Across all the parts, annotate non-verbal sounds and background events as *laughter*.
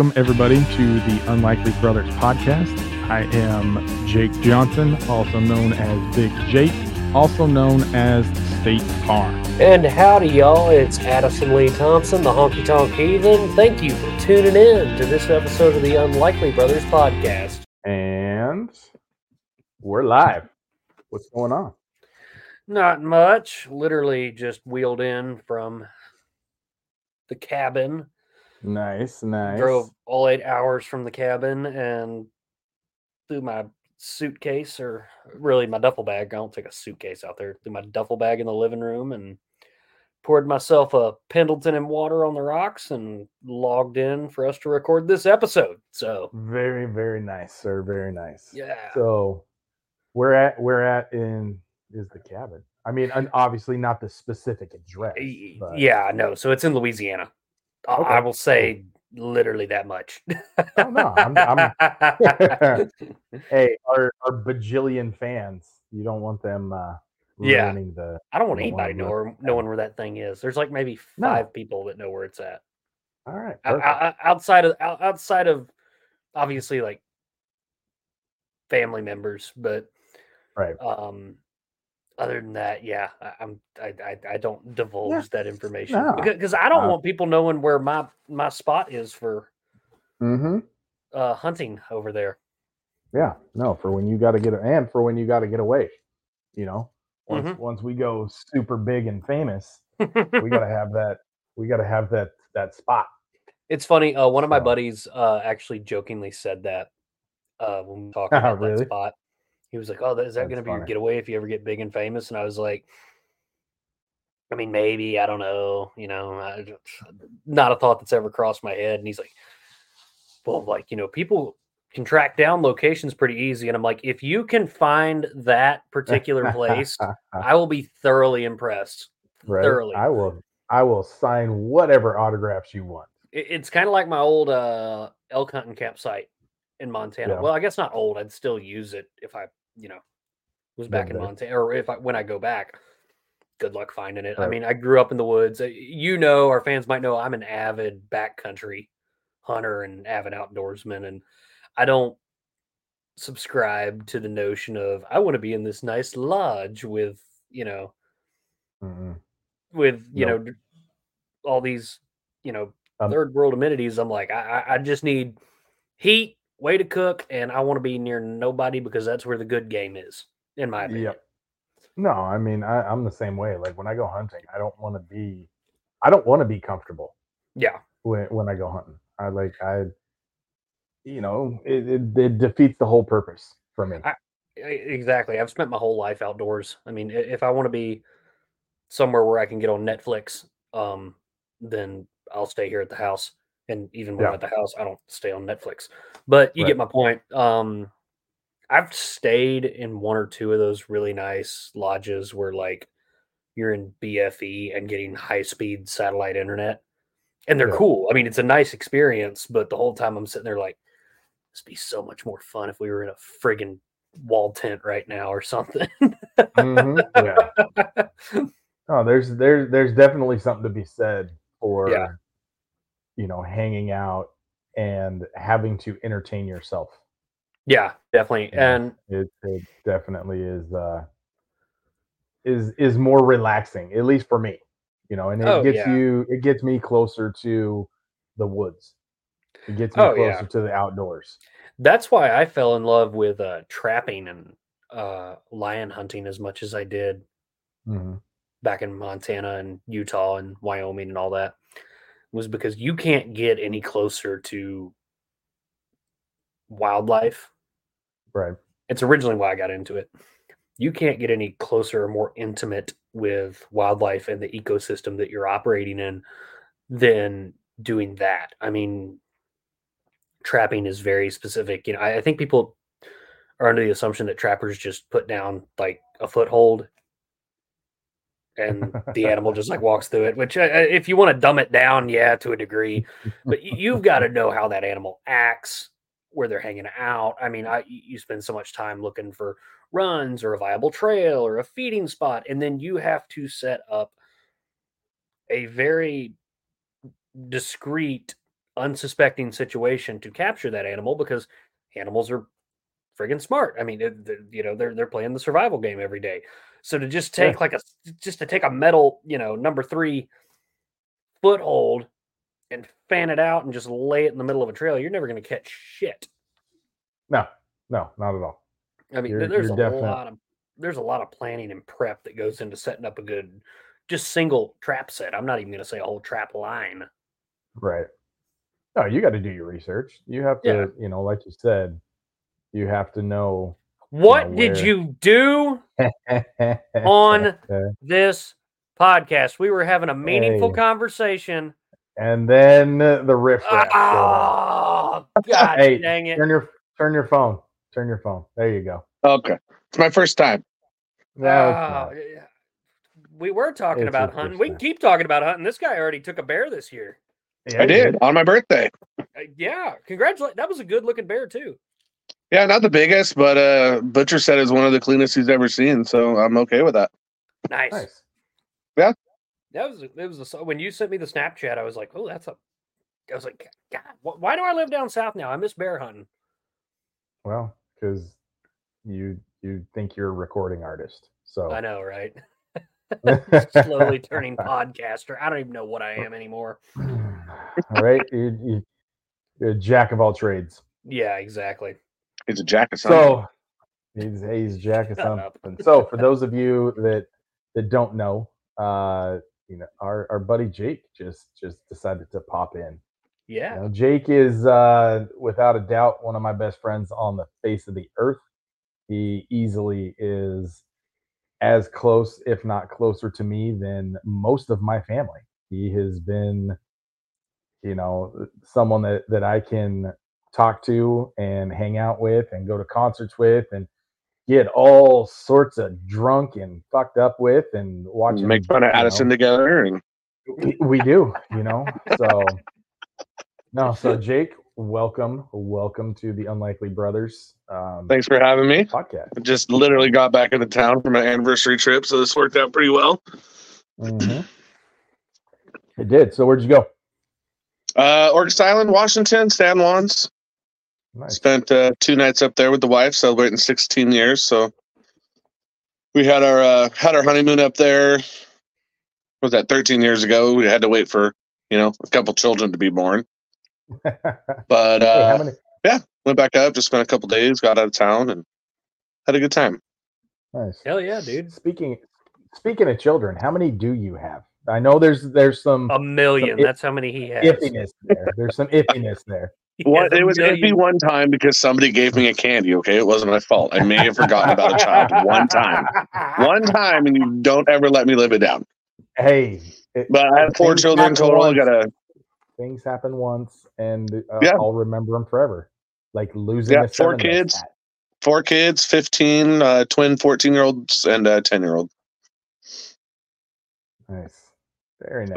Welcome, everybody, to the Unlikely Brothers podcast. I am Jake Johnson, also known as Big Jake, also known as State Farm. And howdy, y'all. It's Addison Lee Thompson, the Honky Tonk Heathen. Thank you for tuning in to this episode of the Unlikely Brothers podcast. And we're live. What's going on? Not much. Literally just wheeled in from the cabin. Nice, nice. Drove all eight hours from the cabin and threw my suitcase, or really my duffel bag. I don't take a suitcase out there. Threw my duffel bag in the living room and poured myself a Pendleton and water on the rocks and logged in for us to record this episode. So Very, very nice, sir. Very nice. yeah, So we're at we're at in is the cabin. I mean, and obviously not the specific address. But- yeah, no. So it's in Louisiana. I- Okay, I will say literally that much. Oh, no, I'm- I'm- *laughs* *laughs* Hey, our our bajillion fans, you don't want them uh Yeah. the I don't want anybody know look knowing where that thing is. There's like maybe No. five people that know where it's at. all right. O- perfect. o- o- outside of outside of obviously like family members, but right. um other than that, yeah, I, I'm I, I I don't divulge that information No. because I don't Uh, want people knowing where my my spot is for Mm-hmm. uh hunting over there. Yeah. No, for when you gotta get and for when you gotta get away. You know, once Mhm. once we go super big and famous, we gotta *laughs* have that we gotta have that that spot. It's funny. Uh, one of my So- buddies uh, actually jokingly said that uh, when we talked *laughs* about Really? that spot. He was like, "Oh, that, is that going to be your getaway if you ever get big and famous?" And I was like, "I mean, maybe. I don't know. You know, I, not a thought that's ever crossed my head." And he's like, "Well, like you know, people can track down locations pretty easy." And I'm like, "If you can find that particular place, *laughs* I will be thoroughly impressed. right? thoroughly. I will I will sign whatever autographs you want. It, it's kind of like my old uh, elk hunting campsite in Montana. Yeah. Well, I guess not old. I'd still use it if I, you know, was back in there. Montana or if I when I go back. Good luck finding it. I mean, I grew up in the woods. Uh, You know, our fans might know I'm an avid backcountry hunter and avid outdoorsman, and I don't subscribe to the notion of I want to be in this nice lodge with you know Mm-mm. with you Nope. know all these you know Um, third world amenities i'm like I i just need heat way to cook and i want to be near nobody because that's where the good game is in my opinion Yep. No, I mean I, I'm the same way. Like when I go hunting, I don't want to be I don't want to be comfortable yeah when when I go hunting. I like I you know, it, it, it defeats the whole purpose for me. I- exactly i've spent my whole life outdoors i mean if i want to be somewhere where i can get on netflix um then i'll stay here at the house and even when Yeah. i'm at the house i don't stay on netflix but you Right. get my point um i've stayed in one or two of those really nice lodges where like you're in bfe and getting high speed satellite internet and they're Yeah. cool i mean it's a nice experience but the whole time i'm sitting there like this would be so much more fun if we were in a friggin' wall tent right now or something. Mhm, Yeah. *laughs* Oh, there's there's there's definitely something to be said for you know hanging out and having to entertain yourself. yeah, definitely. Yeah. And It it definitely is uh is is more relaxing, at least for me. You know, and it Oh, gets yeah. you it gets me closer to the woods. It gets me Oh, closer yeah. to the outdoors. that's why I fell in love with uh, trapping and uh, lion hunting as much as I did Mhm. back in Montana and Utah and Wyoming and all that was because you can't get any closer to wildlife. Right. It's originally why I got into it. You can't get any closer or more intimate with wildlife and the ecosystem that you're operating in than doing that. I mean, trapping is very specific. You know, I, I think people are under the assumption that trappers just put down like a foothold and *laughs* the animal just like walks through it which uh, uh, if you want to dumb it down yeah to a degree *laughs* but you've got to know how that animal acts where they're hanging out i mean i you spend so much time looking for runs or a viable trail or a feeding spot and then you have to set up a very discreet unsuspecting situation to capture that animal because animals are friggin' smart. I mean, you know, they're they're playing the survival game every day. So to just take yeah. like a just to take a metal, you know, number three foothold and fan it out and just lay it in the middle of a trail, you're never going to catch shit. No, no, not at all. I mean, you're, there's you're a definite... lot of there's a lot of planning and prep that goes into setting up a good just single trap set. I'm not even going to say a whole trap line. Right. No, you got to do your research. You have to, yeah. you know, like you said, you have to know. What you know, did you do *laughs* on this podcast? We were having a meaningful hey. conversation. And then the riff. Oh, *laughs* God hey, dang it. Turn your, turn your phone. Turn your phone. There you go. Okay. It's my first time. No, uh, we were talking it's about hunting. We can keep talking about hunting. This guy already took a bear this year. Yeah, I did on my birthday. Uh, yeah, congratulations. That was a good looking bear too. Yeah, not the biggest, but uh Butcher said it's one of the cleanest he's ever seen, so I'm okay with that. Nice. nice. Yeah. That was it was a, when you sent me the Snapchat, I was like, oh, that's a. I was like, God, why do I live down south now? I miss bear hunting. Well, because you you think you're a recording artist, so I know, right? *laughs* *laughs* Slowly turning podcaster. I don't even know what I am anymore. all right, you, you're a jack of all trades. Yeah, exactly. He's a jack of something. So he's he's jack of something. so for those of you that that don't know, uh, you know, our, our buddy Jake just just decided to pop in. Yeah. You know, Jake is uh without a doubt one of my best friends on the face of the earth. He easily is as close, if not closer to me than most of my family. He has been, you know, someone that that I can talk to and hang out with and go to concerts with and get all sorts of drunk and fucked up with and watch make fun of Addison know, together and we, do, you know. So no, so Jake, welcome, welcome to the Unlikely Brothers. Um, Thanks for having me. Podcast. I just literally got back into town for my anniversary trip, so this worked out pretty well. Mm-hmm. It did. So where'd you go? Uh, Orcas Island, Washington, San Juan's. Nice. Spent uh, two nights up there with the wife, celebrating 16 years. So we had our uh, had our honeymoon up there. was that 13 years ago? We had to wait for you know a couple children to be born. *laughs* but uh, hey, yeah, went back up, just spent a couple days, got out of town, and had a good time. Nice. Hell yeah, dude. Speaking speaking of children, how many do you have? I know there's there's some a million. Some That's how many he has. Iffiness there. There's some *laughs* iffiness there. What it was iffy one time because somebody gave me a candy. Okay, it wasn't my fault. I may have forgotten about a child *laughs* one time, one time, and you don't ever let me live it down. Hey, it, but I have four children total. I got a things happen once, and uh, yeah. I'll remember them forever. Like losing yeah, four kids, four kids, fifteen uh, twin fourteen year olds, and a ten year old. Nice, very nice.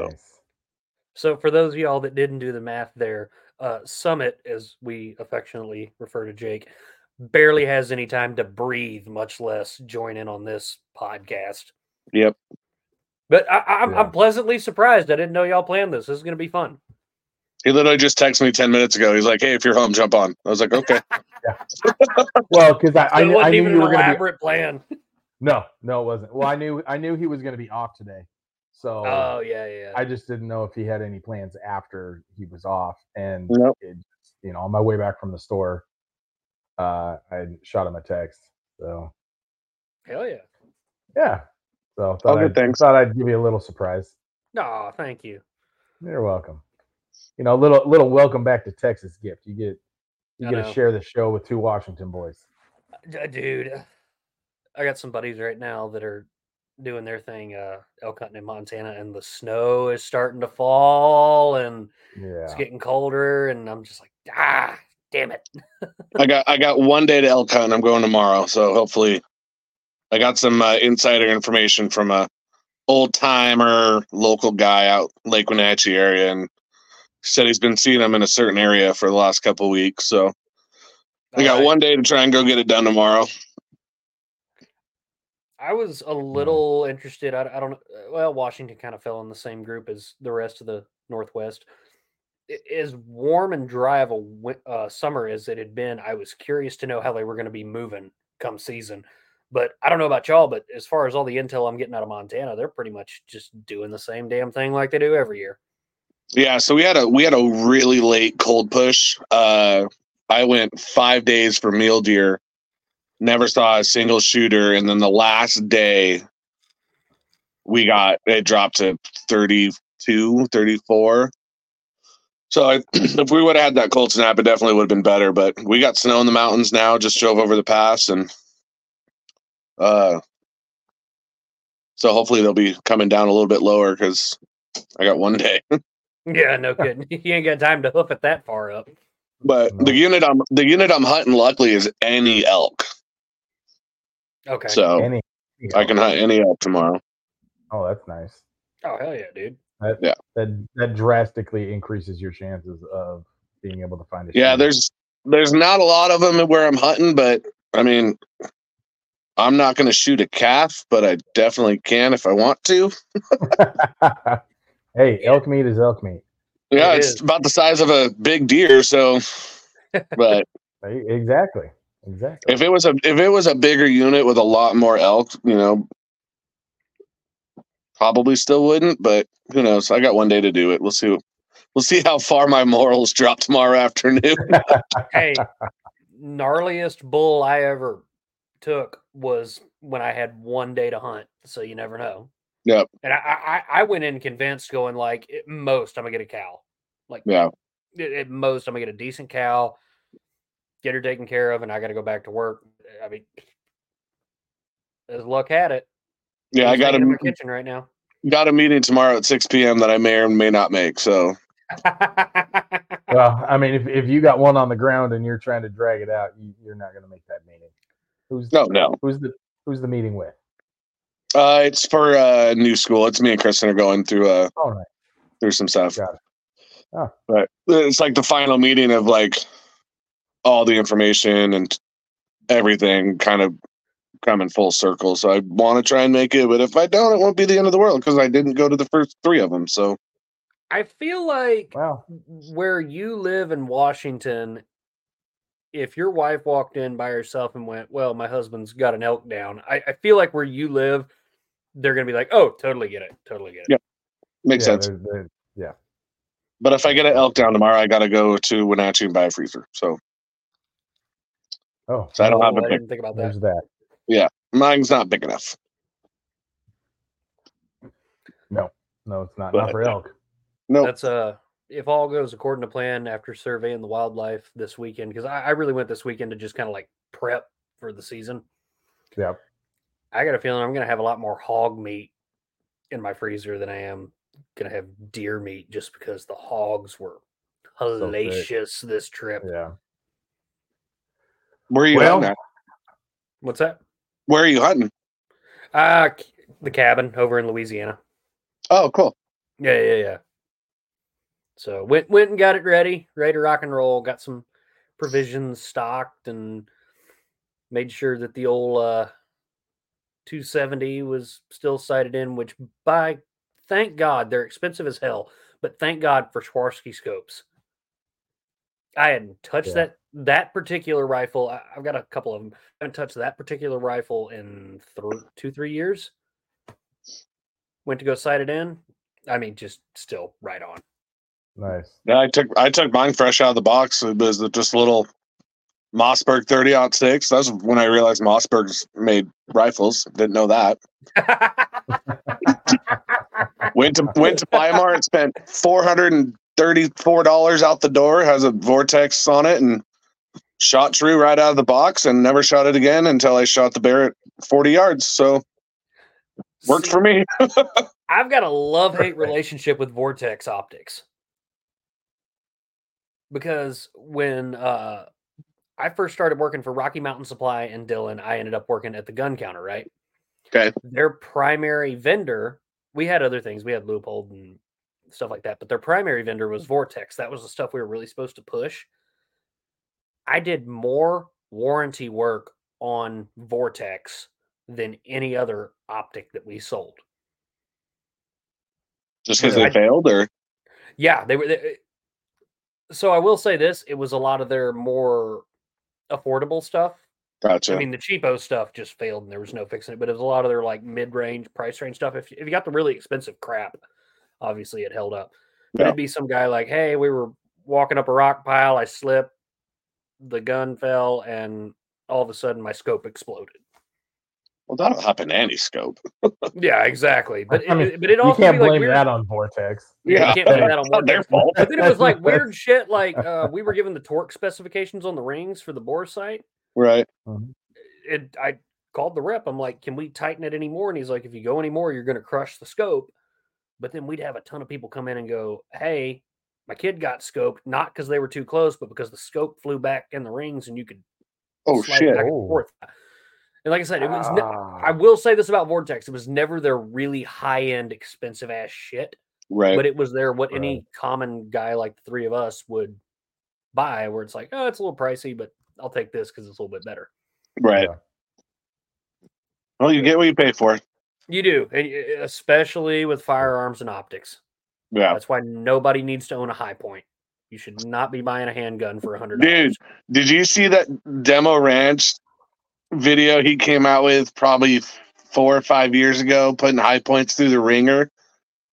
So. so for those of y'all that didn't do the math there uh, Summit, as we affectionately refer to Jake, barely has any time to breathe, much less join in on this podcast. Yep. But I, am yeah. I'm pleasantly surprised. I didn't know y'all planned this. This is going to be fun. He literally just texted me 10 minutes ago. He's like, hey, if you're home, jump on. I was like, okay. *laughs* *laughs* well, because I, I, I, knew you were going to be. plan. No, no, it wasn't. Well, I knew I knew he was going to be off today. So oh yeah, yeah. I just didn't know if he had any plans after he was off, and nope. it, you know, on my way back from the store, uh, I shot him a text. So hell yeah, yeah. So thought, I'd, things. thought I'd give you a little surprise. No, thank you. You're welcome. You know, a little little welcome back to Texas gift. You get you I get know. to share the show with two Washington boys. Dude, I got some buddies right now that are doing their thing, uh, elk hunting in Montana, and the snow is starting to fall, and yeah. it's getting colder, and I'm just like, ah, damn it. I got I got one day to elk hunt. I'm going tomorrow, so hopefully, I got some uh, insider information from a old timer local guy out Lake Wenatchee area, and said he's been seeing them in a certain area for the last couple weeks. So I got right. one day to try and go get it done tomorrow. I was a mm-hmm. little interested. I, I don't know. Uh, well, Washington kind of fell in the same group as the rest of the Northwest. as warm and dry of a uh, summer as it had been, I was curious to know how they were going to be moving come season. But I don't know about y'all, but as far as all the intel I'm getting out of Montana, they're pretty much just doing the same damn thing like they do every year. Yeah, so we had a we had a really late cold push. Uh I went five days for mule deer, never saw a single shooter, and then the last day we got it dropped to 32, 34. So I, *clears throat* if we would have had that cold snap, it definitely would have been better. But we got snow in the mountains now. Just drove over the pass, and uh, so hopefully they'll be coming down a little bit lower because I got one day. *laughs* yeah, no kidding. *laughs* you ain't got time to hoof it that far up. But the unit I'm the unit I'm hunting, luckily, is any elk. Okay. So any, any I can hunt any elk tomorrow. Oh, that's nice. Oh hell yeah, dude. That, yeah. That that drastically increases your chances of being able to find a. Yeah, there's there's not a lot of them where I'm hunting, but I mean, I'm not going to shoot a calf, but I definitely can if I want to. *laughs* *laughs* hey, elk meat is elk meat. Yeah, it it's is. about the size of a big deer, so. *laughs* But exactly, exactly. If it was a if it was a bigger unit with a lot more elk, you know, probably still wouldn't, but who knows? I got one day to do it. We'll see. We'll see how far my morals *laughs* drop tomorrow afternoon. hey, *laughs* gnarliest bull I ever took was when I had one day to hunt. So you never know. Yep. And I, I, I went in convinced, going like, at most, I'm gonna get a cow. Like, yeah. At most, I'm gonna get a decent cow, get her taken care of, and I got to go back to work. I mean, as luck had it. Yeah, I got in my kitchen right now got a meeting tomorrow at 6 p.m. that I may or may not make. So, *laughs* well, I mean, if, if you got one on the ground and you're trying to drag it out, you, are not going to make that meeting. Who's no, no. Who's the Who's the meeting with? Uh, it's for uh, new school. It's me and Kristen are going through uh, oh, right. through some stuff. Got it. Oh. But it's like the final meeting of like all the information and everything kind of coming full circle. So I want to try and make it, but if I don't, it won't be the end of the world because I didn't go to the first three of them. So I feel like wow. where you live in Washington, if your wife walked in by herself and went, "Well, my husband's got an elk down," I, I feel like where you live, they're going to be like, "Oh, totally get it, totally get it." Yeah, makes yeah, sense. They're, they're, yeah. But if I get an elk down tomorrow, I got to go to Wenatchee and buy a freezer. So. Oh, so I don't have a I didn't think about that. There's that. Yeah, mine's not big enough. No, no, it's not. But, not for elk. No, that's uh if all goes according to plan after surveying the wildlife this weekend, because I, I, really went this weekend to just kind of like prep for the season. Yeah. I got a feeling I'm gonna have a lot more hog meat in my freezer than I am gonna have deer meat just because the hogs were hellacious so this trip. Yeah. Where are you well, at? What's that? Where are you hunting? Uh the cabin over in Louisiana. Oh, cool. Yeah, yeah, yeah. So went went and got it ready, ready to rock and roll. Got some provisions stocked and made sure that the old uh 270 was still sighted in, which by thank God they're expensive as hell, but thank God for Swarovski scopes. I hadn't touched yeah. that that particular rifle. I, have got a couple of them. I haven't touched that particular rifle in th- two three years. Went to go sight it in. I mean, just still right on. Nice. Yeah, I took I took mine fresh out of the box. It was just a little Mossberg 30 aught six. That's when I realized Mossberg's made rifles. Didn't know that. *laughs* went to went to Weimar and spent four hundred and thirty-four dollars out the door. Has a vortex on it and shot true right out of the box and never shot it again until I shot the bear at forty yards. So worked See, for me. *laughs* I've got a love-hate relationship with vortex optics because when uh, I first started working for Rocky Mountain Supply and Dillon, I ended up working at the gun counter. Right. Okay. Their primary vendor. We had other things. We had Leupold and stuff like that. But their primary vendor was Vortex. That was the stuff we were really supposed to push. I did more warranty work on Vortex than any other optic that we sold. Just because they I, failed, or yeah, they were. They, So I will say this: it was a lot of their more affordable stuff. Gotcha. I mean, the cheapo stuff just failed, and there was no fixing it. But it was a lot of their like mid-range, price range stuff. If if you got the really expensive crap, obviously it held up. But Yeah. it'd be some guy like, "Hey, we were walking up a rock pile. I slipped, the gun fell, and all of a sudden my scope exploded." well, that'll happen to any scope. Yeah, exactly. *laughs* But I mean, it, but it You also can't be like blame weird. that on Vortex. Yeah, you can't blame that on It's not their fault. But then it was like *laughs* weird shit. Like uh, we were given the torque specifications on the rings for the bore sight. Right. It, I called the rep. I'm like, "Can we tighten it any more?" And he's like, "If you go any more, you're going to crush the scope." But then we'd have a ton of people come in and go, "Hey, my kid got scoped not because they were too close, but because the scope flew back in the rings and you could Oh shit. back and forth." And like I said, it was. Ne- Ah. I will say this about Vortex: it was never their really high end, expensive ass shit. Right. but it was there what any common guy like the three of us would buy where it's like oh it's a little pricey but i'll take this because it's a little bit better right. Yeah. Well, you get what you pay for. you do and especially with firearms and optics Yeah. that's why nobody needs to own a Hi-Point you should not be buying a handgun for a hundred Dude, dollars did you see that demo ranch video he came out with probably four or five years ago, putting Hi-Points through the ringer?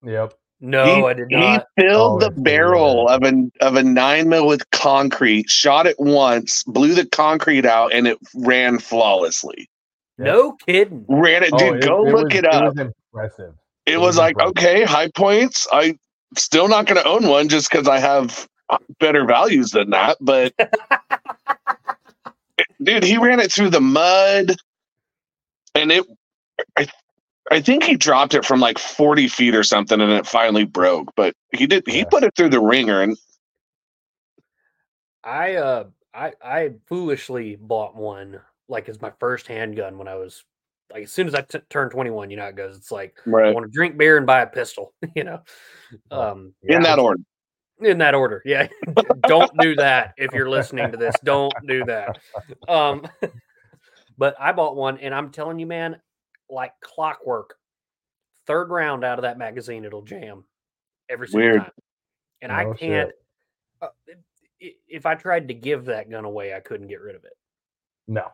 Yep. no he, i did not. he filled Oh, the barrel weird. of an of a nine mil with concrete, shot it once, blew the concrete out, and it ran flawlessly. no kidding Ran it, Oh, dude. go it look was, it up. It was impressive. It, it was was like, impressive. okay, Hi-Points. I still not going to own one just because I have better values than that. But *laughs* dude, he ran it through the mud, and it. I, I think he dropped it from like forty feet or something, and it finally broke. But he did. He Yeah. put it through the ringer, and i uh i i foolishly bought one like as my first handgun when i was like as soon as I t- turn 21 you know it goes it's like right. I want to drink beer and buy a pistol, *laughs* you know. Oh, Um, in that order. in that order. Yeah. *laughs* don't do that if you're listening to this. Don't do that. Um, *laughs* but I bought one and I'm telling you, man, like clockwork, third round out of that magazine, it'll jam every single Weird. time. And I No shit. can't, uh, if I tried to give that gun away, I couldn't get rid of it. No.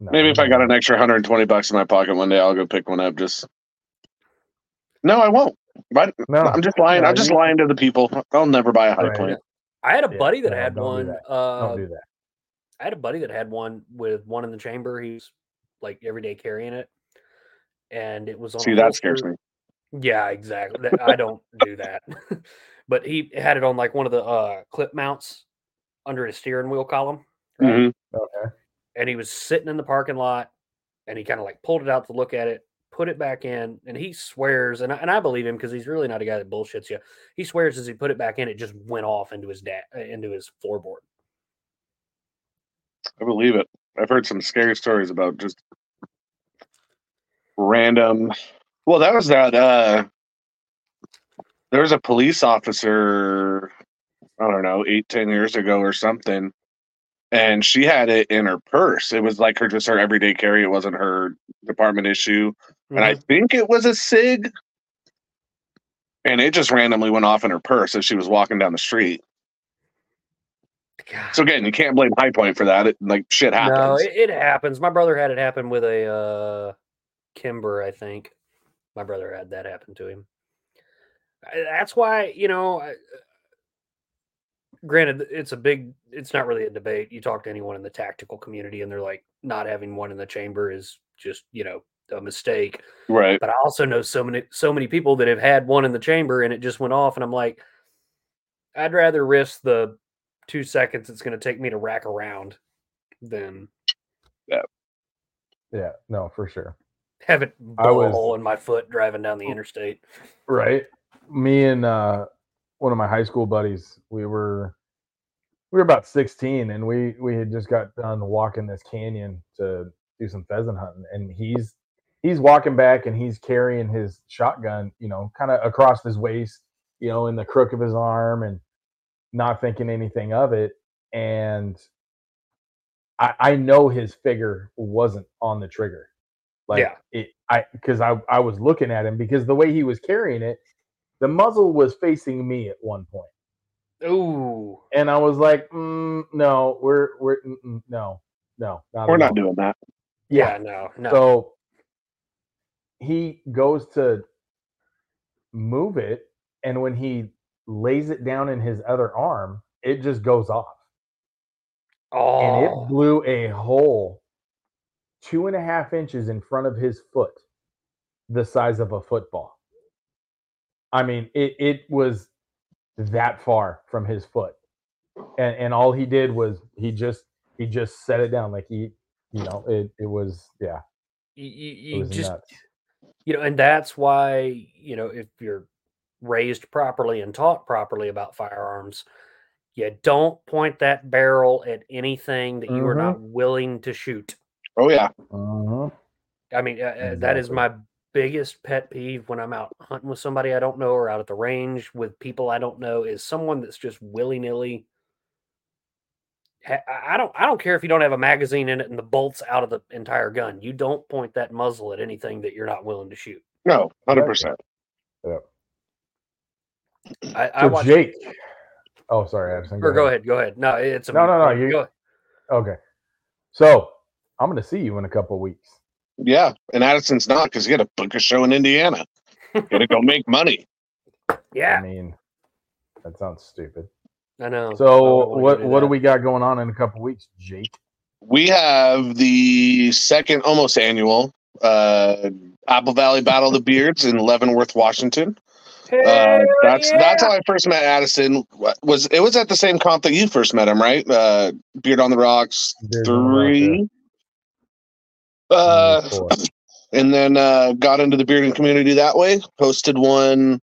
No. Maybe if I got an extra 120 bucks in my pocket one day, I'll go pick one up. Just no, I won't. But No, I'm just lying. no, I'm just you- lying to the people. I'll never buy a high Right. point. I had a Yeah, buddy that no, had don't do one. that. Uh, Don't do that. I had a buddy that had one with one in the chamber. He's like every day carrying it, and it was on. See, that scares me. Yeah, exactly. I don't do that, *laughs* but he had it on like one of the uh, clip mounts under his steering wheel column, right? Mhm. Okay. And he was sitting in the parking lot, and he kind of like pulled it out to look at it, put it back in, and he swears, and I, and I believe him because he's really not a guy that bullshits you. He swears as he put it back in, it just went off into his da- uh, into his floorboard. I believe it. I've heard some scary stories about just random. Well, that was that. uh There was a police officer. I don't know, eight, ten years ago or something, and she had it in her purse. It was like her just her everyday carry. It wasn't her department issue, and I think it was a sig. And it just randomly went off in her purse as she was walking down the street. God. So again, you can't blame Hi-Point for that. It like shit happens. No, it, it happens. My brother had it happen with a uh, Kimber, I think. My brother had that happen to him. That's why, you know, granted, it's a big, it's not really a debate. You talk to anyone in the tactical community, and they're like, not having one in the chamber is just, you know, a mistake. right. But I also know so many, so many people that have had one in the chamber and it just went off, and I'm like, I'd rather risk the two seconds it's going to take me to rack around than Yeah. Yeah. No, for sure. have it I blow a hole in my foot driving down the interstate. Right. Me and uh, one of my high school buddies, we were we were about 16 and we we had just got done walking this canyon to do some pheasant hunting and he's he's walking back and he's carrying his shotgun, you know, kind of across his waist, you know, in the crook of his arm and not thinking anything of it and I, I know his figure wasn't on the trigger. Like Yeah. it I because I, I was looking at him because the way he was carrying it, the muzzle was facing me at one point. Ooh. And I was like, mm, no, we're we're no, no, not we're not all. doing that. Yeah, yeah, no, no. So he goes to move it, and when he lays it down in his other arm, it just goes off. Oh. And it blew a hole two and a half inches in front of his foot, the size of a football. I mean, it, it was that far from his foot. And and all he did was he just he just set it down like he you know it it was yeah you, you just nuts. you know and that's why you know if you're raised properly and taught properly about firearms you don't point that barrel at anything that you mm-hmm. are not willing to shoot oh yeah uh-huh. i mean. Uh, uh, that is my biggest pet peeve when i'm out hunting with somebody i don't know or out at the range with people i don't know is someone that's just willy-nilly I don't I don't care if you don't have a magazine in it and the bolts out of the entire gun. You don't point that muzzle at anything that you're not willing to shoot. No, hundred percent. Yeah. I, I watched, Jake. Oh, sorry, Addison. Go or go ahead. Go ahead. No, it's a no, no, no. You go. Okay. So I'm going to see you in a couple weeks. Yeah, and Addison's not because he had a book a show in Indiana. got to go *laughs* make money. Yeah. I mean, that sounds stupid. I know. So what do what do we got going on in a couple weeks, Jake? We have the second almost annual uh, Apple Valley Battle of the Beards in Leavenworth, Washington. Uh, that's yeah. that's how I first met Addison. Was it was at the same comp that you first met him, right? Uh, Beard on the Rocks Beard three. Uh, and then uh, got into the bearding community that way. Hosted one.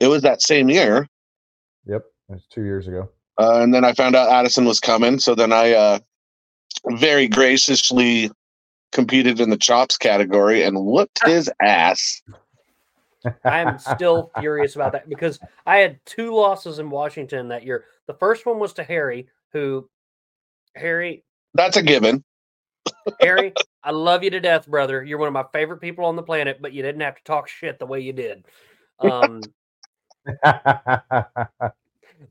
It was that same year. Yep. It's two years ago. Uh, and then I found out Addison was coming, so then I uh, very graciously competed in the chops category and whooped *laughs* his ass. I'm still furious about that because I had two losses in Washington that year. The first one was to Harry, who Harry. That's a given. Harry, I love you to death, brother. You're one of my favorite people on the planet, but you didn't have to talk shit the way you did. Um,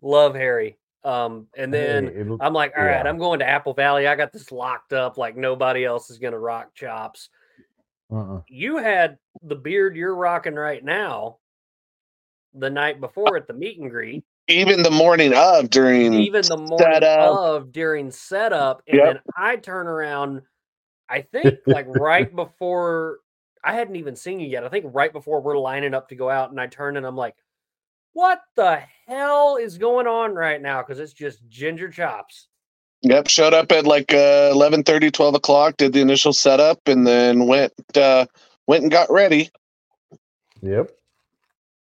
Love Harry. Um, and then hey, I'm like, all yeah. right, I'm going to Apple Valley. I got this locked up like nobody else is going to rock chops. Uh-uh. You had the beard you're rocking right now the night before at the meet and greet. Even the morning of during even the morning setup. of during setup. And yep. then I turn around, I think like right *laughs* before I hadn't even seen you yet. I think right before we're lining up to go out, and I turn and I'm like, what the hell is going on right now? Because it's just ginger chops. Yep, showed up at like uh, 11 30, 12 o'clock, did the initial setup, and then went uh, went and got ready. Yep.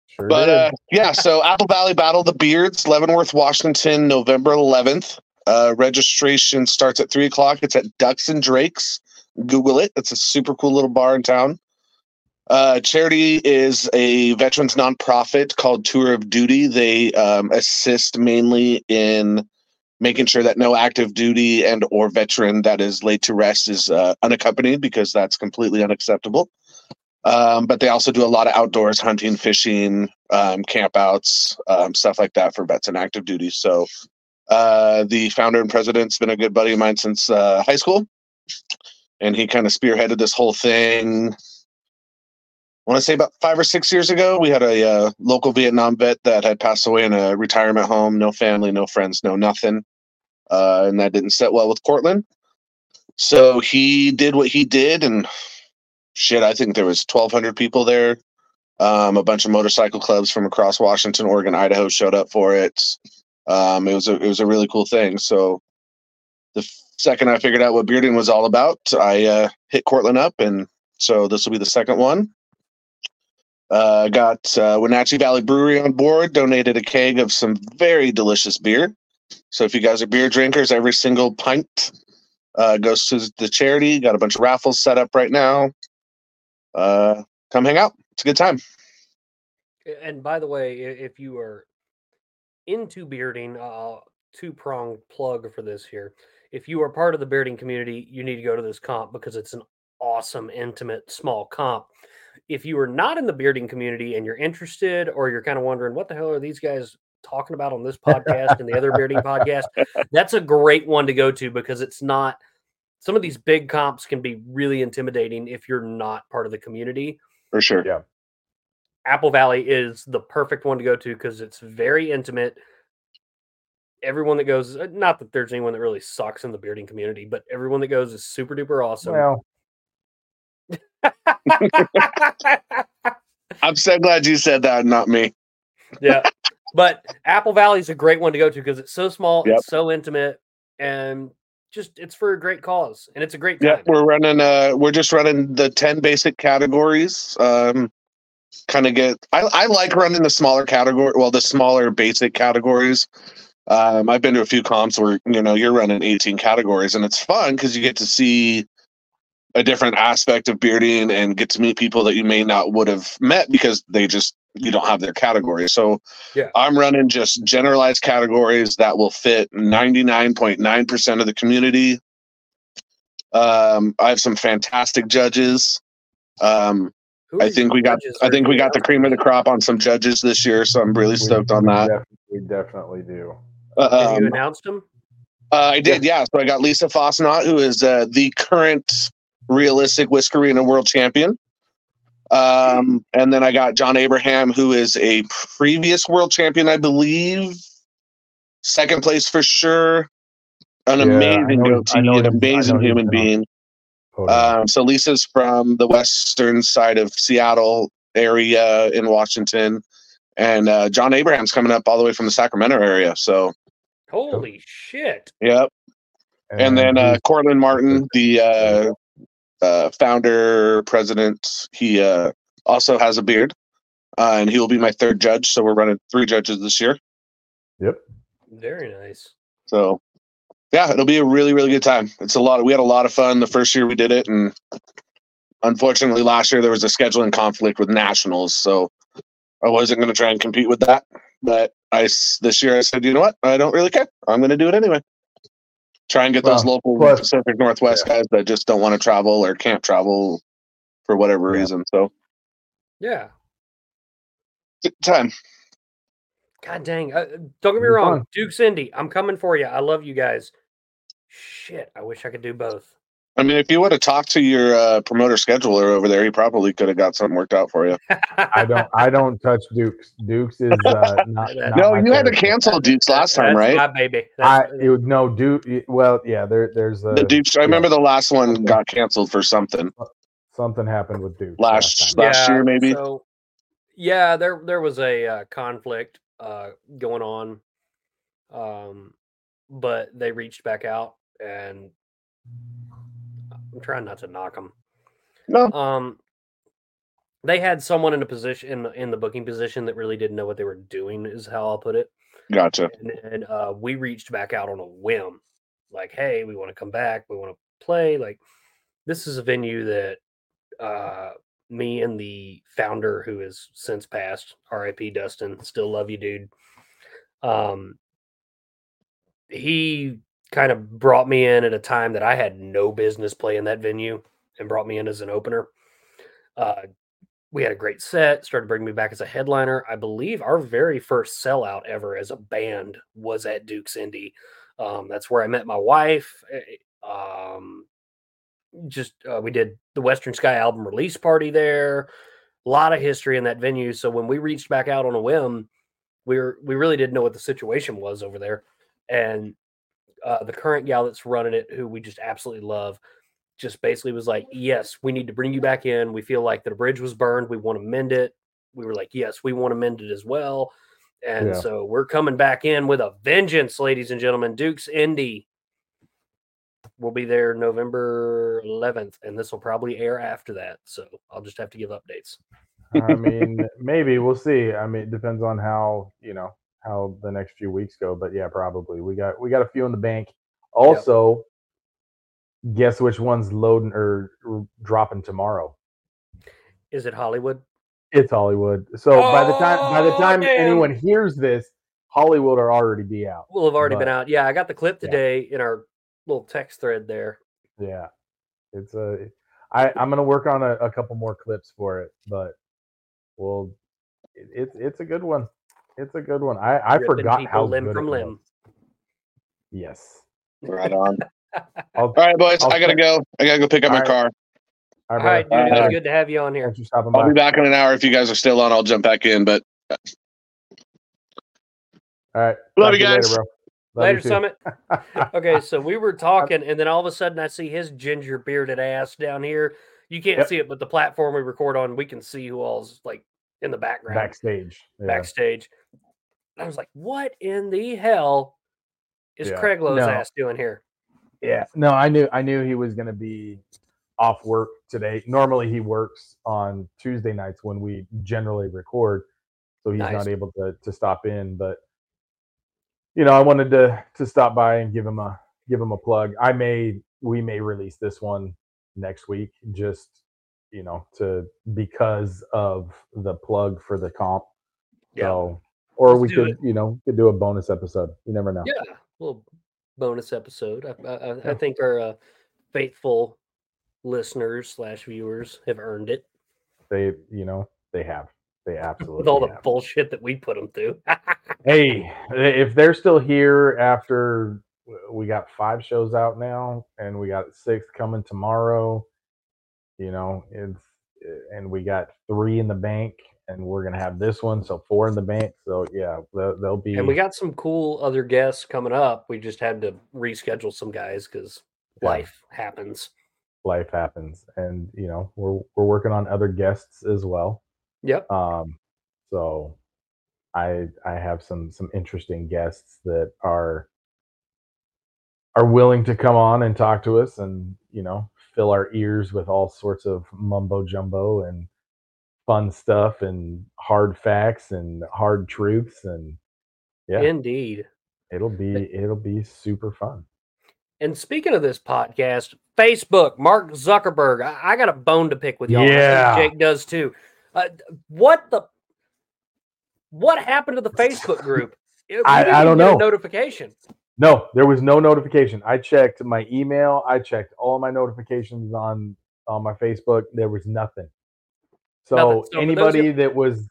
Sure but uh, yeah, so Apple Valley Battle the Beards, Leavenworth, Washington, November 11th. Uh, registration starts at 3 o'clock. It's at Ducks and Drakes. Google it. It's a super cool little bar in town. Uh, charity is a veterans nonprofit called Tour of Duty. They um, assist mainly in making sure that no active duty and or veteran that is laid to rest is uh, unaccompanied because that's completely unacceptable. Um, but they also do a lot of outdoors hunting, fishing, um, campouts, um, stuff like that for vets and active duty. So uh, the founder and president's been a good buddy of mine since uh, high school, and he kind of spearheaded this whole thing I want to say about five or six years ago, we had a uh, local Vietnam vet that had passed away in a retirement home. No family, no friends, no nothing, uh, and that didn't set well with Cortland. So he did what he did, and shit, I think there was twelve hundred people there. Um, a bunch of motorcycle clubs from across Washington, Oregon, Idaho showed up for it. Um, it was a it was a really cool thing. So the second I figured out what bearding was all about, I uh, hit Cortland up, and so this will be the second one. Uh, got uh, Wenatchee Valley Brewery on board, donated a keg of some very delicious beer. So if you guys are beer drinkers, every single pint uh, goes to the charity. Got a bunch of raffles set up right now. Uh, come hang out. It's a good time. And by the way, if you are into bearding, uh, two prong plug for this here. If you are part of the bearding community, you need to go to this comp because it's an awesome, intimate, small comp if you are not in the bearding community and you're interested or you're kind of wondering what the hell are these guys talking about on this podcast and the other bearding podcast, *laughs* that's a great one to go to because it's not some of these big comps can be really intimidating if you're not part of the community. For sure. Yeah. Apple Valley is the perfect one to go to because it's very intimate. Everyone that goes, uh, not that there's anyone that really sucks in the bearding community, but everyone that goes is super duper awesome. Well, *laughs* I'm so glad you said that, not me. yeah. But Apple Valley is a great one to go to because it's so small, Yep. it's so intimate, and just it's for a great cause and it's a great. Yeah, we're running. Uh, we're just running the ten basic categories. Um, kind of get. I, I like running the smaller category. Well, the smaller basic categories. Um, I've been to a few comps where you know you're running 18 categories, and it's fun because you get to see a different aspect of bearding and get to meet people that you may not would have met because they just you don't have their category. So Yeah. I'm running just generalized categories that will fit 99.9% of the community. Um, I have some fantastic judges. Um, I think we got I think we got the cream of the crop on some judges this year, so I'm really we- stoked on we that. we definitely do. Have you Um, announced them? Uh, I did, yeah. So I got Lisa Fosnot, who is uh, the current realistic Whiskerina world champion. Um, and then I got John Abraham, who is a previous world champion, I believe. Second place for sure. An Yeah, amazing know- goatee, an amazing human being. Um, so Lisa's from the western side of Seattle area in Washington. And uh, John Abraham's coming up all the way from the Sacramento area. So, Holy shit. yep. and then uh, Cortland Martin, the uh, uh, founder, president, he uh, also has a beard, uh, and he will be my third judge. So we're running three judges this year. yep. Very nice. So yeah, it'll be a really really good time. It's a lot. Of, we had a lot of fun the first year we did it, and unfortunately last year there was a scheduling conflict with nationals, so I wasn't going to try and compete with that. But I s- this year I said, you know what, I don't really care. I'm going to do it anyway. Try and get those local plus- Pacific Northwest guys that just don't want to travel or can't travel for whatever Yeah. reason. So Yeah. good time. God dang. Uh, don't get me wrong. Duke's Indy, I'm coming for you. I love you guys. Shit. I wish I could do both. I mean, if you would have talked to your uh, promoter scheduler over there, he probably could have got something worked out for you. *laughs* I don't. I don't touch Dukes. Dukes is uh, not. *laughs* not no, my you had to cancel Dukes last time, right? My baby. I That's- it no Duke. Well, yeah. There, there's a The Dukes. I remember the last one got canceled for something something happened with Duke last time. last year, maybe. So, yeah, there there was a uh, conflict uh, going on, um, but they reached back out, and I'm trying not to knock them. No. Um, they had someone in a position in the, in the booking position that really didn't know what they were doing, is how I'll put it. Gotcha. And then uh, we reached back out on a whim, like, "Hey, we want to come back. We want to play. Like, this is a venue that uh, me and the founder, who has since passed, R.I.P. Dustin, still love you, dude. Um, he kind of brought me in at a time that I had no business playing that venue, and brought me in as an opener. Uh, we had a great set started bringing me back as a headliner. I believe our very first sellout ever as a band was at duke's indy um, that's where i met my wife eh, um, just uh, we did the western sky album release party there. A lot of history in that venue. So when we reached back out on a whim we were we really didn't know what the situation was over there. And uh, the current gal that's running it who we just absolutely love just basically was like, yes, we need to bring you back in. We feel like the bridge was burned. We want to mend it. We were like, yes, we want to mend it as well. And Yeah. so we're coming back in with a vengeance, ladies and gentlemen. Duke's Indy will be there November 11th, and this will probably air after that. So I'll just have to give updates. I *laughs* mean, maybe we'll see. I mean, it depends on how you know how the next few weeks go. But yeah, probably we got we got a few in the bank. Also, guess which one's loading or, or dropping tomorrow? Is it Hollywood? It's Hollywood. So by the time by the Oh, time anyone hears this, Hollywood will already be out. Will have already been out. Yeah, I got the clip Yeah. today in our little text thread there. Yeah, it's a. I I'm gonna work on a, a couple more clips for it, but well, it, it's it's a good one. It's a good one. I I Ripping forgot how limb good from it limb. was. Yes. Right on. *laughs* All right, boys. I'll I gotta check- go. I gotta go pick up All my right. car. all All right, dude. brother. It Uh, good to have you on here. Thanks for stopping I'll by. be back in an hour. If you guys are still on, I'll jump back in. But All right. Love Talk you guys. later, bro. Love Later, you. Summit. *laughs* Okay, so we were talking, and then all of a sudden I see his ginger bearded ass down here. You can't Yep. see it, but the platform we record on, we can see who all's like in the background, Backstage. Yeah. backstage. I was like, what in the hell is Yeah. Craig Lowe's No. ass doing here? Yeah. No, I knew I knew he was gonna be off work today. Normally he works on Tuesday nights when we generally record, so he's Nice. not able to to stop in. But you know, I wanted to to stop by and give him a give him a plug. I may we may release this one next week, just you know, to because of the plug for the comp. Yeah. So, or Let's we could, it. you know, could do a bonus episode. You never know. Yeah, little bonus episode. I, I, I- I think our uh, faithful listeners slash viewers have earned it They, you know, they have. They *laughs* absolutely with all the have. bullshit that we put them through. *laughs* Hey, if they're still here after we got five shows out now, and we got six coming tomorrow, you know, it's and we got three in the bank, and we're gonna have this one, so four in the bank. So yeah, they'll, they'll be. and we got some cool other guests coming up. We just had to reschedule some guys because Yeah. life happens. life happens, and you know, we're we're working on other guests as well. Yep. Um, so I I have some some interesting guests that are are willing to come on and talk to us and you know fill our ears with all sorts of mumbo jumbo and fun stuff and hard facts and hard truths and yeah Indeed. it'll be it'll be super fun And speaking of this podcast, Facebook, Mark Zuckerberg, I, I got a bone to pick with y'all. Yeah. Jake does too. Uh, what the? What happened to the Facebook group? I- I don't know. notification. no there was no notification i checked my email i checked all my notifications on on my facebook there was nothing so. So for those anybody that was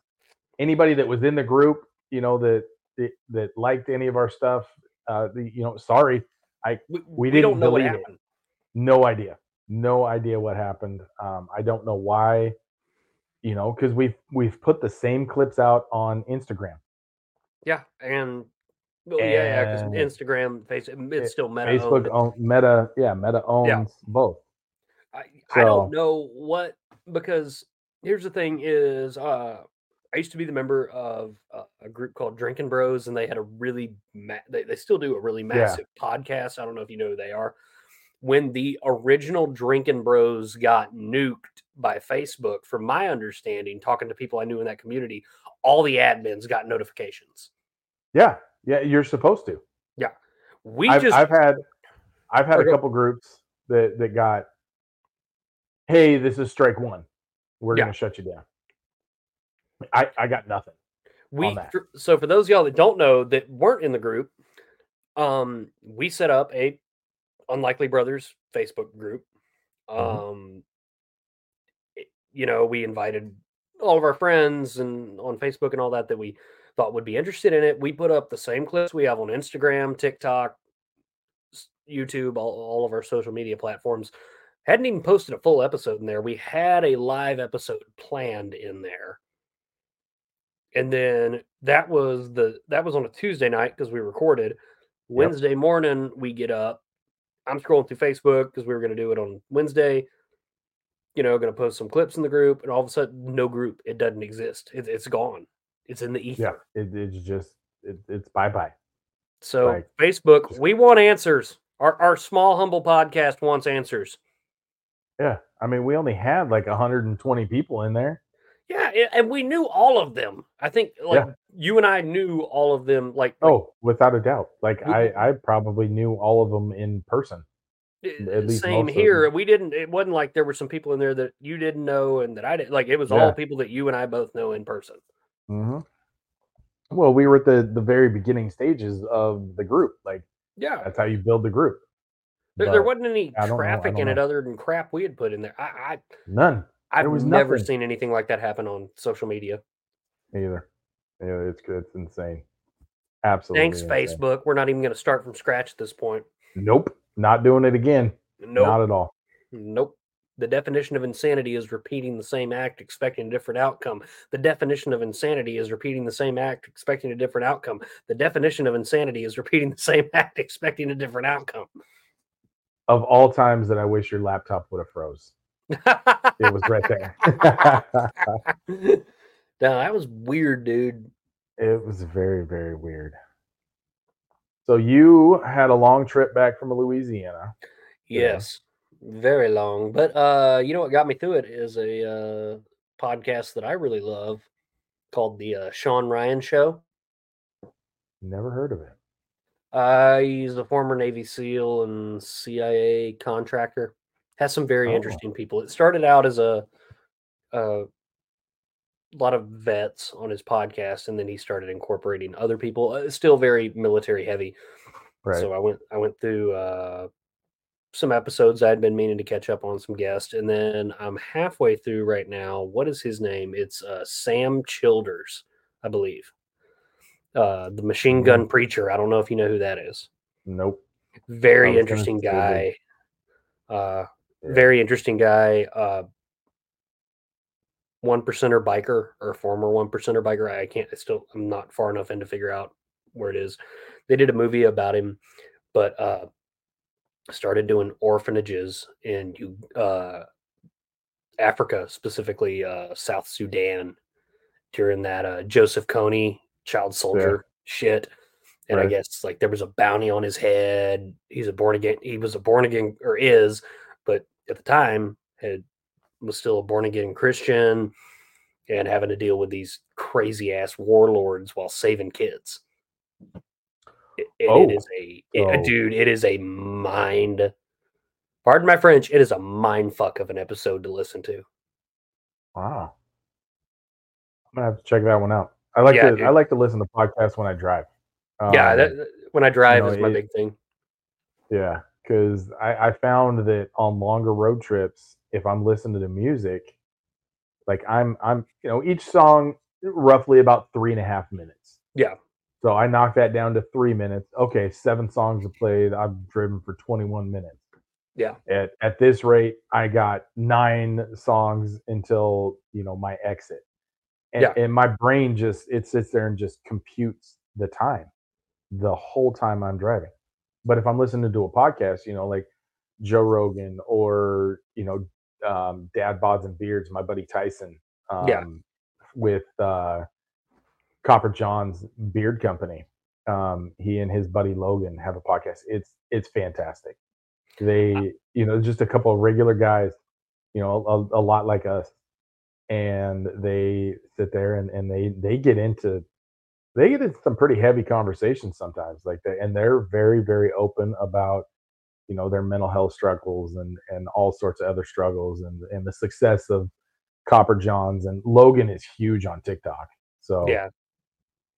anybody that was in the group you know that that, that liked any of our stuff uh the, you know sorry I We we didn't what delete it. no idea no idea what happened um i don't know why you know because we've we've put the same clips out on instagram Yeah, and well, yeah, yeah, because Instagram, Facebook, it's still meta. facebook own, meta yeah meta owns both I, I don't know what because here's the thing is uh I used to be the member of uh, a group called Drinking Bros and they had a really ma- they, they still do a really massive podcast. I don't know if you know who they are. When the original Drinking Bros got nuked by Facebook, from my understanding, talking to people I knew in that community, all the admins got notifications. yeah yeah you're supposed to Yeah, We I've, just I've had I've had Oh, a couple groups that that got, hey, this is strike one. We're Yeah. gonna shut you down. I I got nothing. we so for those of y'all that don't know that weren't in the group um we set up a unlikely brothers facebook group Mhm. um it- you know we invited all of our friends and on facebook and all that that we thought would be interested in it we put up the same clips we have on instagram tiktok youtube all, all of our social media platforms hadn't even posted a full episode in there we had a live episode planned in there and then that was the that was on a Tuesday night because we recorded. Wednesday morning we get up. I'm scrolling through Facebook because we were going to do it on Wednesday. You know, going to post some clips in the group, and all of a sudden, no group. It doesn't exist. It, it's gone. It's in the ether. Yeah, it, it's just it, it's bye bye. So. Facebook, we want answers. Our our small humble podcast wants answers. Yeah, I mean, we only had like 120 people in there. Yeah, and we knew all of them. I think like you and I knew all of them. Like, like, Oh, without a doubt. Like We- I I probably knew all of them in person. Uh, at least same here. We didn't. It wasn't like there were some people in there that you didn't know and that I didn't. Like it was Yeah. all people that you and I both know in person. hmm Well, we were at the the very beginning stages of the group. Like Yeah, that's how you build the group. There, there wasn't any don't know- traffic in it other than crap we had put in there. I, I none I've never nothing. seen anything like that happen on social media. either. Yeah, it's good. It's insane. Absolutely. Thanks, insane. Facebook. We're not even going to start from scratch at this point. Nope. Not doing it again. Nope. Not at all. Nope. The definition of insanity is repeating the same act, expecting a different outcome. The definition of insanity is repeating the same act, expecting a different outcome. The definition of insanity is repeating the same *laughs* act, expecting a different outcome. Of all times that I wish your laptop would have froze. It was right there. *laughs* no, that was weird, dude. it was very, very weird. So you had a long trip back from Louisiana. Yeah. Yes, very long. But uh, you know what got me through it is a uh, podcast that I really love called the uh, Sean Ryan Show. Never heard of it. Uh, he's a former Navy SEAL and CIA contractor. Has some very Oh. interesting people. It started out as a, a lot of vets on his podcast, and then he started incorporating other people. Uh, still very military heavy. Right. So I went I went through uh, some episodes. I'd been meaning to catch up on some guests, and then I'm halfway through right now. What is his name? It's uh, Sam Childers, I believe. Uh, the machine gun preacher. I don't know if you know who that is. nope. Very interesting guy. Uh, Yeah. very interesting guy. Uh, one percenter biker or former one percenter biker. I can't. I still. I'm not far enough in to figure out where it is. They did a movie about him, but uh, started doing orphanages in you uh, Africa, specifically uh, South Sudan, during that uh, Joseph Kony child soldier shit. And I guess like there was a bounty on his head. He's a born again. He was a born again or is, but at the time had was still a born again Christian and having to deal with these crazy ass warlords while saving kids. It, it- Oh, it is a it- so- dude. It is a mind. Pardon my French. It is a mind fuck of an episode to listen to. Wow. I'm gonna have to check that one out. I like Yeah, to dude. I like to listen to podcasts when I drive. yeah, Um, that, when I drive know, is my it- big thing. Yeah, because I, I found that on longer road trips, if I'm listening to music, like I'm I'm you know each song roughly about three and a half minutes. Yeah. So I knock that down to three minutes. Okay, seven songs are played. I've driven for 21 minutes. Yeah. At at this rate, I got nine songs until you know my exit. And, Yeah. and my brain just it sits there and just computes the time the whole time I'm driving. But if I'm listening to a podcast, you know, like Joe Rogan or you know, um, Dad Bods and Beards, my buddy Tyson, um, Yeah. with uh, Copper John's Beard Company. Um, he and his buddy Logan have a podcast. It's it's fantastic. They, you know, just a couple of regular guys, you know, a, a lot like us, and they sit there and and they they get into they get into some pretty heavy conversations sometimes like they and they're very very open about you know their mental health struggles and and all sorts of other struggles and and the success of copper johns and logan is huge on tiktok so Yeah.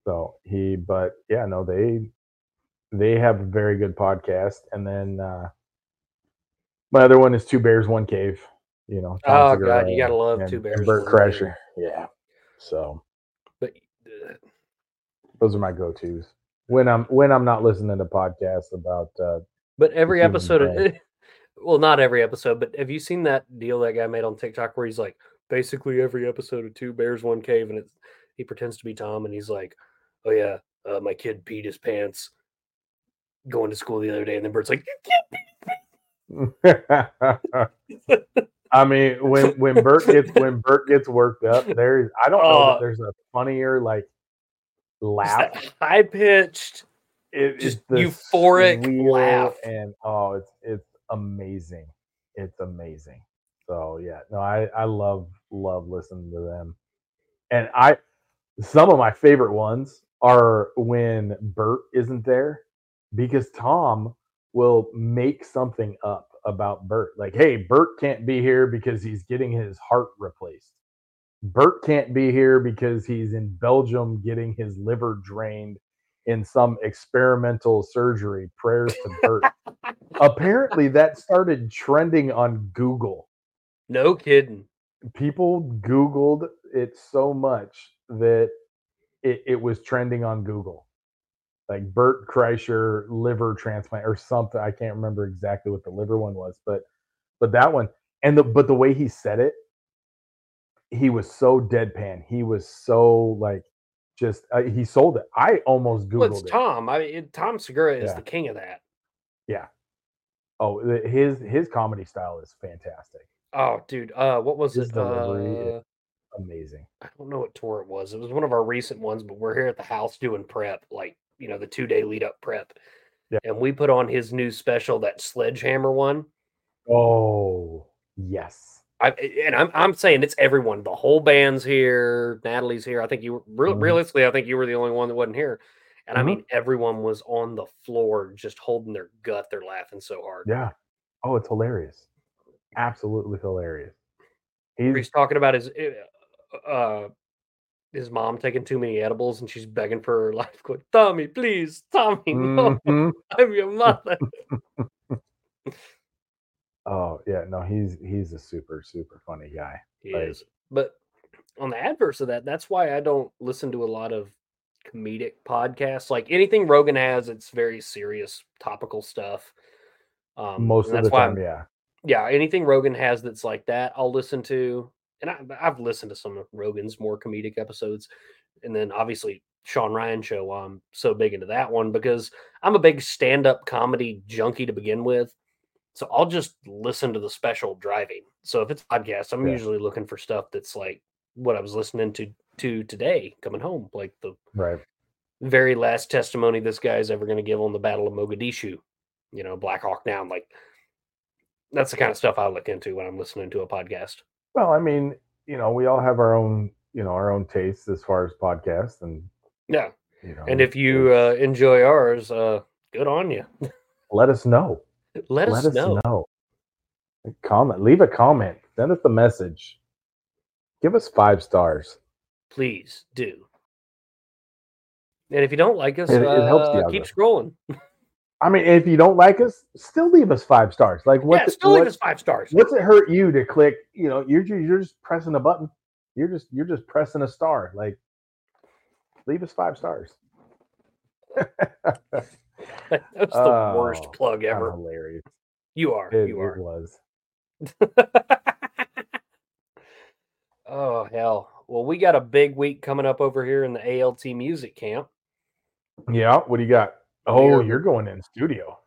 so he but yeah no they they have a very good podcast and then uh my other one is two bears one cave you know Oh, Tom God, you gotta love and- Two and Bears, bert One Cave. yeah so But uh, those are my go-to's. When i'm when i'm not listening to podcasts about uh But every episode, of, *laughs* well, not every episode, but have you seen that deal that guy made on TikTok where he's like, basically every episode of Two Bears One Cave, and it's he pretends to be Tom, and he's like, "Oh yeah, uh, my kid peed his pants going to school the other day," and then Bert's like, "You can't *laughs* *laughs* I mean, when when Bert gets when Bert gets worked up, there's I don't know Oh. that uh, there's a funnier like laugh. high pitched." It, just euphoric laugh. and oh, it's it's amazing. It's amazing. So yeah, no, I I love love listening to them, and I some of my favorite ones are when Bert isn't there because Tom will make something up about Bert. Like, hey, Bert can't be here because he's getting his heart replaced. Bert can't be here because he's in Belgium getting his liver drained in some experimental surgery. Prayers to Bert. *laughs* Apparently, that started trending on Google. No kidding. People Googled it so much that it, it was trending on Google, like Bert Kreischer liver transplant or something. I can't remember exactly what the liver one was, but but that one and the but the way he said it, he was so deadpan. He was so like just uh, he sold it. I almost googled well, it's Tom. I mean, Tom Segura is yeah. the king of that. Yeah. Oh, his his comedy style is fantastic. Oh, dude. Uh, what was his it? Uh, amazing. I don't know what tour it was. It was one of our recent ones, but we're here at the house doing prep, like you know, the two day lead up prep. Yeah. And we put on his new special, that Sledgehammer one. Oh, yes. I, and I'm I'm saying it's everyone. The whole band's here. Natalie's here. I think you were mm-hmm. realistically. I think you were the only one that wasn't here. And mm-hmm. I mean, everyone was on the floor just holding their gut. They're laughing so hard. Yeah. Oh, it's hilarious. Absolutely hilarious. He's, He's talking about his eh, uh his mom taking too many edibles and she's begging for her *laughs* life, going, Tommy, please, Tommy, no, mm-hmm. *laughs* I'm your mother. *laughs* oh yeah, no, he's he's a super, super funny guy. He like, is. But on the adverse of that, that's why I don't listen to a lot of comedic podcasts. Like anything Rogan has, it's very serious, topical stuff. Um, Most of the time, yeah. Yeah, anything Rogan has that's like that, I'll listen to. And I, I've listened to some of Rogan's more comedic episodes, and then obviously Sean Ryan show. I'm so big into that one because I'm a big stand-up comedy junkie to begin with. So I'll just listen to the special driving. So if it's podcast, I'm yeah. usually looking for stuff that's like what I was listening to to today coming home, like the right very last testimony this guy's ever going to give on the Battle of Mogadishu. You know, Black Hawk Down. Like that's the kind of stuff I look into when I'm listening to a podcast. Well, I mean, you know, we all have our own, you know, our own tastes as far as podcasts, and yeah, you know, and if you uh, enjoy ours, uh, good on you. *laughs* Let us know. Let, Let us, us know. know. Comment. Leave a comment. Send us a message. Give us five stars. Please do. And if you don't like us, it, it uh, keep scrolling. *laughs* I mean, if you don't like us, still leave us five stars. Like, what? Yeah, still what, leave us five stars. What's it hurt you to click? You know, you're you're just pressing a button. You're just you're just pressing a star. Like, leave us five stars. *laughs* That's the oh, worst plug ever. Hilarious. You are. It, you are. It was. *laughs* oh hell. Well, we got a big week coming up over here in the ALT Music Camp. Yeah, what do you got? Oh, you're going in studio.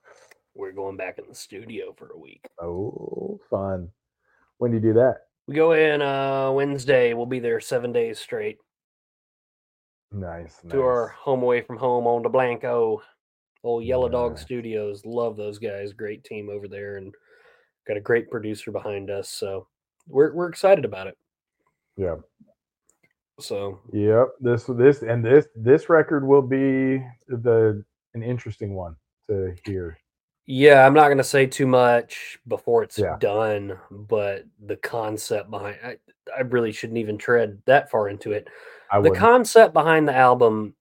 We're going back in the studio for a week. Oh, fun. When do you do that? We go in uh Wednesday. We'll be there seven days straight. Nice. To nice. our home away from home on the Blanco. Old Yellow Dog Studios. Love those guys. Great team over there and got a great producer behind us. So we're we're excited about it. Yeah. So yep, this this and this this record will be the an interesting one to hear. Yeah, I'm not going to say too much before it's yeah. done, but the concept behind I, I really shouldn't even tread that far into it. I the wouldn't. concept behind the album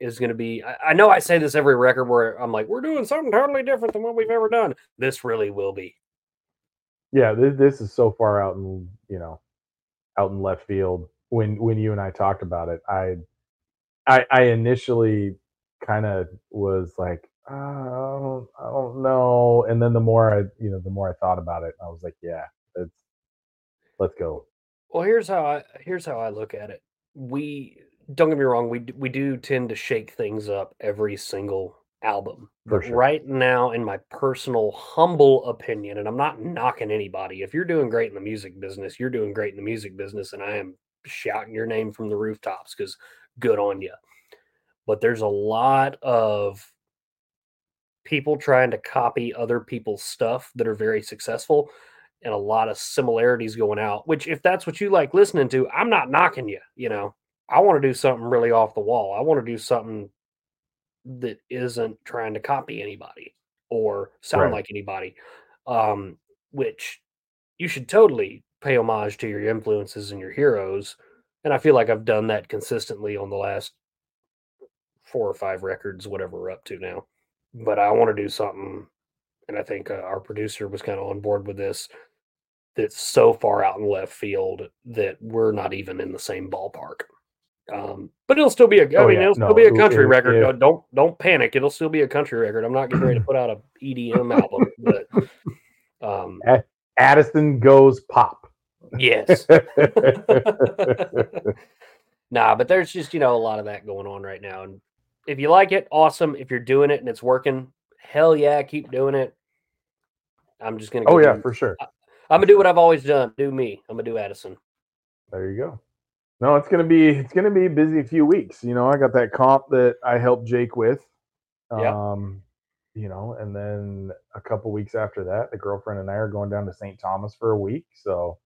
is going to be I, I, know I say this every record where I'm like we're doing something totally different than what we've ever done. This really will be. Yeah, this, this is so far out in, you know, out in left field when when you and I talked about it, I I, I initially kind of was like, uh, I don't, I don't know, and then the more I, you know, the more I thought about it, I was like, yeah, it's let's go. Well, here's how I here's how I look at it. We don't get me wrong, we we do tend to shake things up every single album. sure. right now, in my personal humble opinion, and I'm not knocking anybody, if you're doing great in the music business, you're doing great in the music business, and I am shouting your name from the rooftops because good on you. But there's a lot of people trying to copy other people's stuff that are very successful and a lot of similarities going out, which if that's what you like listening to, I'm not knocking you, you know. I want to do something really off the wall. I want to do something that isn't trying to copy anybody or sound right. like anybody. Um, which you should totally pay homage to your influences and your heroes. And I feel like I've done that consistently on the last four or five records, whatever we're up to now. But I want to do something, and I think uh, our producer was kind of on board with this. That's so far out in left field that we're not even in the same ballpark. Um, but it'll still be a. I Oh, mean, yeah. it'll No, still be a country if- record. Don't- don't don't panic. It'll still be a country record. I'm not getting ready to put out a EDM album, but *laughs* um, Addison goes pop. yes. *laughs* *laughs* nah, but there's just you know a lot of that going on right now, and if you like it, awesome. If you're doing it and it's working, hell yeah, keep doing it. I'm just gonna. oh go yeah, for sure. I'm gonna do what I've always done. Do me. I'm gonna do Addison. There you go. No, it's gonna be it's gonna be a busy few weeks. You know, I got that comp that I helped Jake with. Yep. Um, you know, and then a couple weeks after that, the girlfriend and I are going down to St. Thomas for a week. So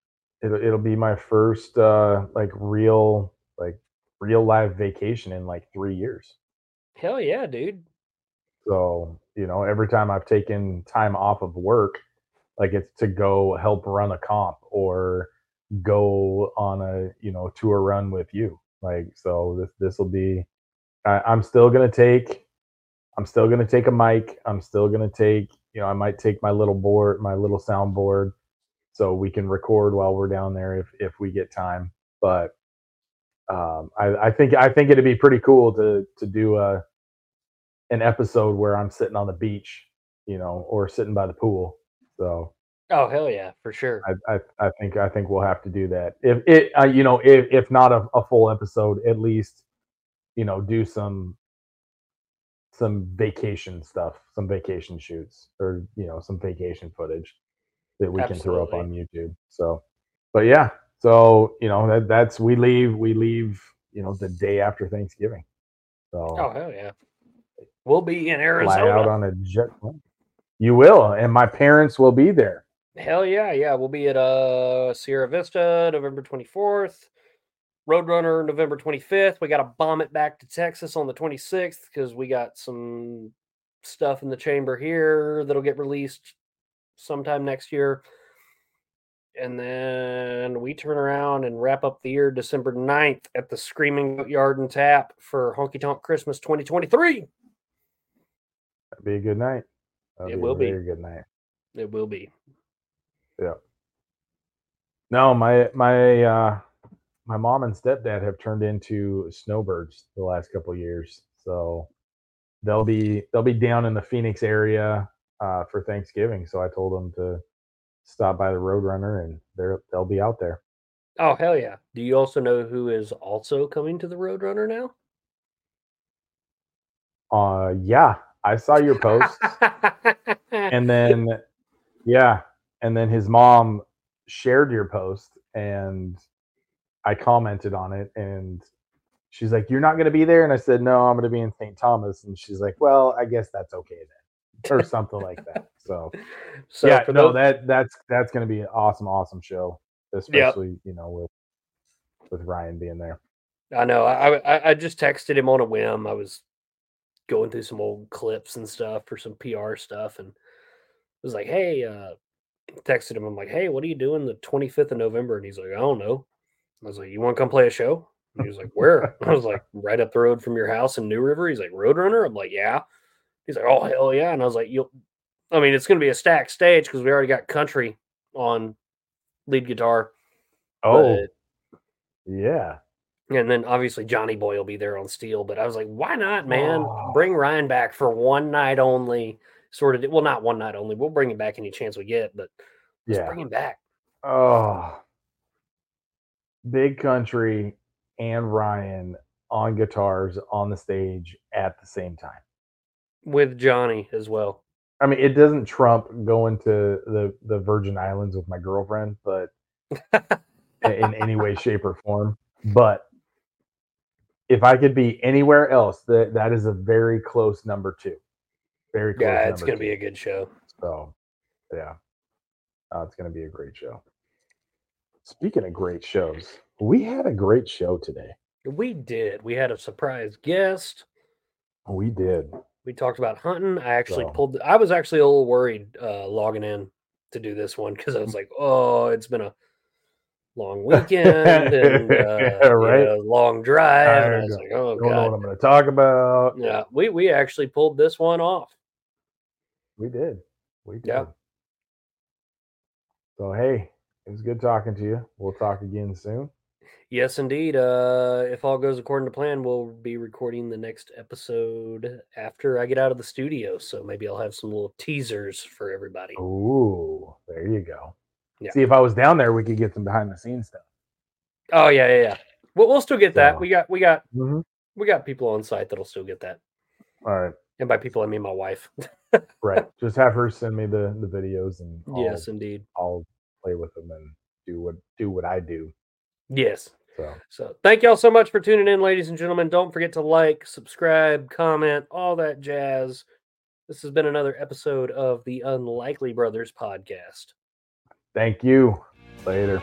it'll it'll be my first uh like real like real live vacation in like three years. Hell yeah, dude. So, you know, every time I've taken time off of work, like it's to go help run a comp or go on a, you know, tour run with you. Like, so this, this will be, I, I'm still going to take, I'm still going to take a mic. I'm still going to take, you know, I might take my little board, my little soundboard so we can record while we're down there if, if we get time. But, um, I, I think, I think it'd be pretty cool to, to do a, an episode where I'm sitting on the beach, you know, or sitting by the pool. So Oh hell yeah, for sure. I, I, I think I think we'll have to do that. If it, uh, you know, if if not a, a full episode, at least, you know, do some some vacation stuff, some vacation shoots, or you know, some vacation footage that we can throw up on YouTube. So, but yeah, so you know that that's we leave we leave you know the day after Thanksgiving. So Oh hell yeah. We'll be in fly Arizona. out on a jet. You will, and my parents will be there. Hell yeah, yeah. We'll be at uh Sierra Vista November 24th. Roadrunner November 25th. We got to bomb it back to Texas on the 26th because we got some stuff in the chamber here that'll get released sometime next year. And then we turn around and wrap up the year December 9th at the Screaming Yard and Tap for Honky Tonk Christmas 2023. That'd be a good night. That'd It be will a be. very good night. It will be. Yeah. No, my my uh my mom and stepdad have turned into snowbirds the last couple of years. So they'll be they'll be down in the Phoenix area uh for Thanksgiving. So I told them to stop by the Roadrunner and they're they'll be out there. Oh, hell yeah. Do you also know who is also coming to the Roadrunner now? Uh yeah, I saw your post. *laughs* and then yeah and then his mom shared your post and i commented on it and she's like you're not going to be there and i said no i'm going to be in st thomas and she's like well i guess that's okay then or *laughs* something like that so, so yeah no those- that that's that's going to be an awesome awesome show especially you know with with ryan being there I know. I, I I just texted him on a whim. I was going through some old clips and stuff for some PR stuff, and was like, "Hey," uh, texted him. I'm like, "Hey, what are you doing the 25th of November?" And he's like, "I don't know." I was like, "You want to come play a show?" And he was like, "Where?" *laughs* I was like, "Right up the road from your house in New River." He's like, "Roadrunner." I'm like, "Yeah." He's like, "Oh hell yeah!" And I was like, "You'll," I mean, it's going to be a stacked stage because we already got country on lead guitar. oh yeah and then obviously Johnny Boy will be there on steel, but I was like, why not, man? Oh. Bring Ryan back for one night only. Sort of, well, not one night only. We'll bring him back any chance we get, but yeah bring him back. Oh, big country and Ryan on guitars on the stage at the same time. with Johnny as well. I mean, it doesn't trump going to the the Virgin Islands with my girlfriend, but *laughs* in any way, shape, or form. But if I could be anywhere else, that that is a very close number two. Very close. Yeah, it's gonna be a good show. So, yeah, uh, it's going to be a great show. Speaking of great shows, we had a great show today. We did. We had a surprise guest. We did. We talked about hunting. I actually So- pulled. I was actually a little worried uh, logging in to do this one because I was like, "Oh, it's been a long weekend and *laughs* uh, Right. you know, long drive." I was like, "Oh Don't know god." what I'm going to talk about. Yeah, we we actually pulled this one off. We did. We did. Yeah. So hey, it was good talking to you. We'll talk again soon. Yes, indeed. Uh, if all goes according to plan, we'll be recording the next episode after I get out of the studio. So maybe I'll have some little teasers for everybody. Ooh, there you go. Yeah. See, if I was down there, we could get some behind the scenes stuff. Oh yeah, yeah, yeah. Well, we'll still get that. we got, we got, mm-hmm. we got people on site that'll still get that. All right. And by people, I mean my wife. *laughs* right. Just have her send me the the videos, and I'll, yes, indeed, I'll play with them and do what do what I do. Yes. So. so thank y'all so much for tuning in, ladies and gentlemen. Don't forget to like, subscribe, comment, all that jazz. This has been another episode of the Unlikely Brothers podcast. Thank you. Later.